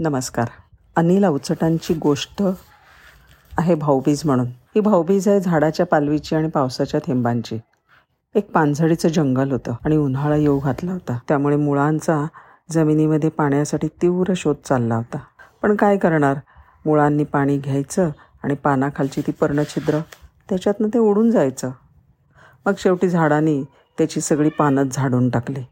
नमस्कार. अनिल अवचटांची गोष्ट आहे भाऊबीज म्हणून. ही भाऊबीज आहे झाडाच्या पालवीची आणि पावसाच्या थेंबांची. एक पानझडीचं जंगल होतं आणि उन्हाळा येऊ घातला होता. त्यामुळे मुळांचा जमिनीमध्ये पाण्यासाठी तीव्र शोध चालला होता. पण काय करणार? मुळांनी पाणी घ्यायचं आणि पानाखालची ती पर्णछिद्र त्याच्यातनं ते उडून जायचं. मग शेवटी झाडांनी त्याची सगळी पानं झाडून टाकली.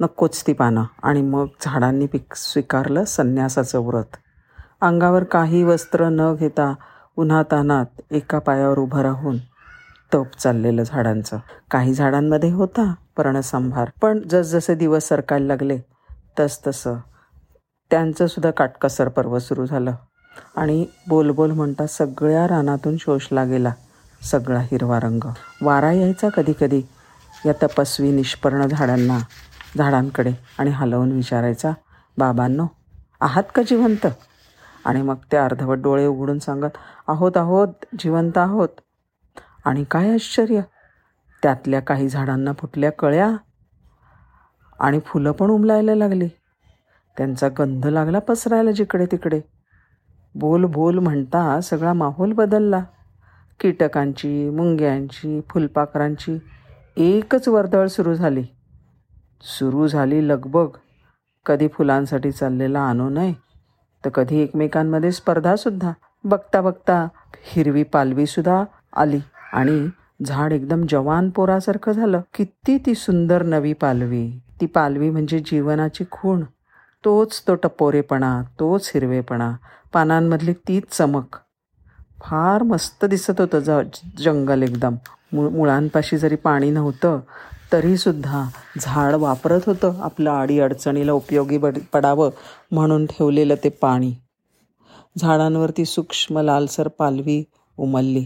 नकोच ती पानं. आणि मग झाडांनी पिक स्वीकारलं संन्यासाचं व्रत. अंगावर काही वस्त्र न घेता उन्हातानात एका पायावर उभं राहून तप चाललेलं झाडांचं. काही झाडांमध्ये होता पर्णसंभार पण जसजसे दिवस सरकायला लागले तसतसं त्यांचंसुद्धा काटकसर पर्व सुरू झालं. आणि बोलबोल म्हणता सगळ्या रानातून शोषला गेला सगळा हिरवा रंग. वारा यायचा कधी कधी या तपस्वी निष्पर्ण झाडांना. झाडांकडे आणि हलवून विचारायचा बाबांनो आहात का जिवंत? आणि मग ते अर्धवट डोळे उघडून सांगत आहोत आहोत जिवंत आहोत. आणि काय आश्चर्य? त्यातल्या काही झाडांना फुटल्या कळ्या आणि फुलं पण उमलायला लागली. त्यांचा गंध लागला पसरायला जिकडे तिकडे. बोल बोल म्हणता सगळा माहोल बदलला. कीटकांची मुंग्यांची फुलपाखरांची एकच वर्दळ सुरू झाली. सुरू झाली लगबग. कधी फुलांसाठी चाललेला आणू नाही तर कधी एकमेकांमध्ये स्पर्धासुद्धा बघता बघता हिरवी पालवीसुद्धा आली आणि झाड एकदम जवान पोरासारखं झालं. किती ती सुंदर नवी पालवी. ती पालवी म्हणजे जीवनाची खूण. तोच तो टपोरेपणा तोच हिरवेपणा. पानांमधली तीच चमक. फार मस्त दिसत होतं ज जंगल एकदम. मु मुळांपाशी जरी पाणी नव्हतं तरीसुद्धा झाड वापरत होतं. आपलं अडीअडचणीला उपयोगी पड पडावं म्हणून ठेवलेलं ते पाणी. झाडांवरती सूक्ष्म लालसर पालवी उमलली.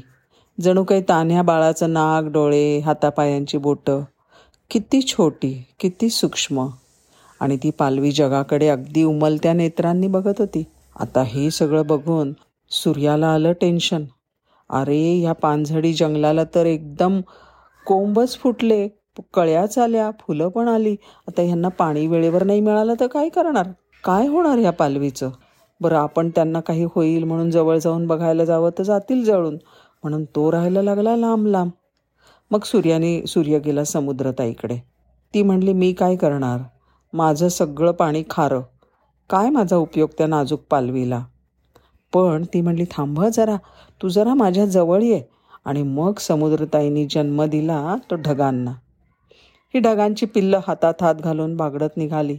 जणू काही तान्ह्या बाळाचं नाक डोळे हातापायांची बोटं. किती छोटी किती सूक्ष्म. आणि ती पालवी जगाकडे अगदी उमलत्या नेत्रांनी बघत होती. आता हे सगळं बघून सूर्याला आलं टेन्शन. अरे ह्या पानझडी जंगलाला तर एकदम कोंबच फुटले. कळ्याच आल्या फुलं पण आली. आता ह्यांना पाणी वेळेवर नाही मिळालं तर काय करणार? काय होणार ह्या पालवीचं? बरं आपण त्यांना काही होईल म्हणून जवळ जाऊन बघायला जावं तर जातील जळून. म्हणून तो राहायला लागला लांब लांब. मग सूर्याने सूर्य गेला समुद्रताईकडे. ती म्हणली मी काय करणार? माझं सगळं पाणी खारं. काय माझा उपयोग त्या नाजूक पालवीला? पण ती म्हणली थांब जरा. तू जरा माझ्या जवळ ये. आणि मग समुद्रताईंनी जन्म दिला तो ढगांना. ही ढगांची पिल्लं हातात हात घालून बागडत निघाली.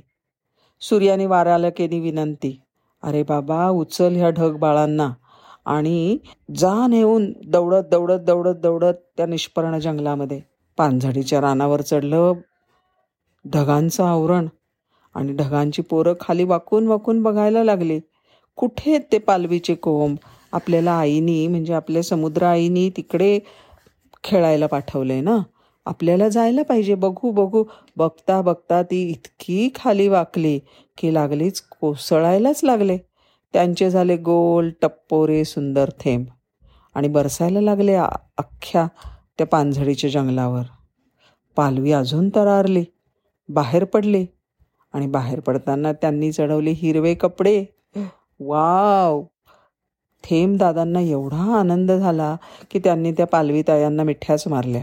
सूर्याने वाऱ्याला केली विनंती. अरे बाबा उचल ह्या ढग बाळांना. आणि जा नेऊन दौडत दौडत दौडत दौडत त्या निष्पर्ण जंगलामध्ये पानझडीच्या रानावर चढलं ढगांचं आवरण. आणि ढगांची पोरं खाली वाकून वाकून बघायला लागली. कुठे ते पालवीचे कोंब? आपल्याला आईनी म्हणजे आपल्या समुद्र आईनी तिकडे खेळायला पाठवले ना? आपल्याला जायला पाहिजे. बघू बघू. बघता बघता ती इतकी खाली वाकली की लागलीच कोसळायलाच लागले. त्यांचे झाले गोल टप्पोरे सुंदर थेंब. आणि बरसायला लागले अख्ख्या त्या पानझडीच्या जंगलावर. पालवी अजून तरारली. बाहेर पडली. आणि बाहेर पडताना त्यांनी चढवले हिरवे कपडे. वाव! थेंब दादांना एवढा आनंद झाला की त्यांनी त्या पालवी तायांना मिठ्याच मारल्या.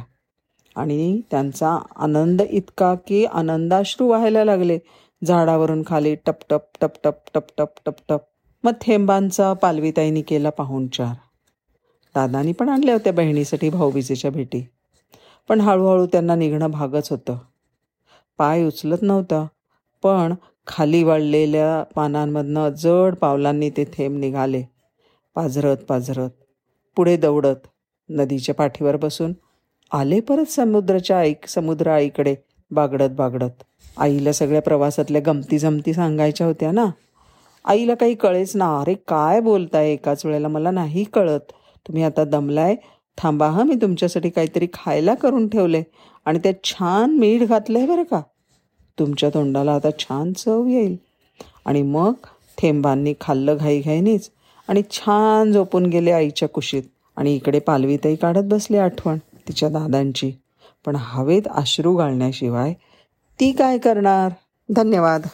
आणि त्यांचा आनंद इतका की आनंदाश्रू व्हायला लागले. झाडावरून खाली टपटप टपटप टपटप टपटप मग थेंबांचा पालवीताईनी केला पाहुणचार दादानी पण आणल्या होत्या बहिणीसाठी भाऊबीजेच्या भेटी. पण हळूहळू त्यांना निघणं भागच होतं. पाय उचलत नव्हता. पण खाली वाढलेल्या पानांमधनं जड पावलांनी ते थेंब निघाले. पाझरत पाझरत. पुढे दौडत. नदीच्या पाठीवर बसून आले परत समुद्राच्या आई समुद्र आईकडे बागडत बागडत. आईला सगळ्या प्रवासातल्या गमती जमती सांगायच्या होत्या ना. आईला काही कळेच ना. अरे काय बोलताय एकाच वेळेला? मला नाही कळत. तुम्ही आता दमलाय? थांबा हा मी तुमच्यासाठी काहीतरी खायला करून ठेवले. आणि त्यात छान मीठ घातलंय बरं का. तुमच्या तोंडाला आता छान चव येईल. आणि मग थेंबांनी खाल्लं घाईघाईनीच. आणि छान झोपून गेले आईच्या कुशीत. आणि इकडे पालवीतही काढत बसली आठवण. तिच्या दादांची. पण हवेत अश्रू घालण्याशिवाय ती काय करणार? धन्यवाद.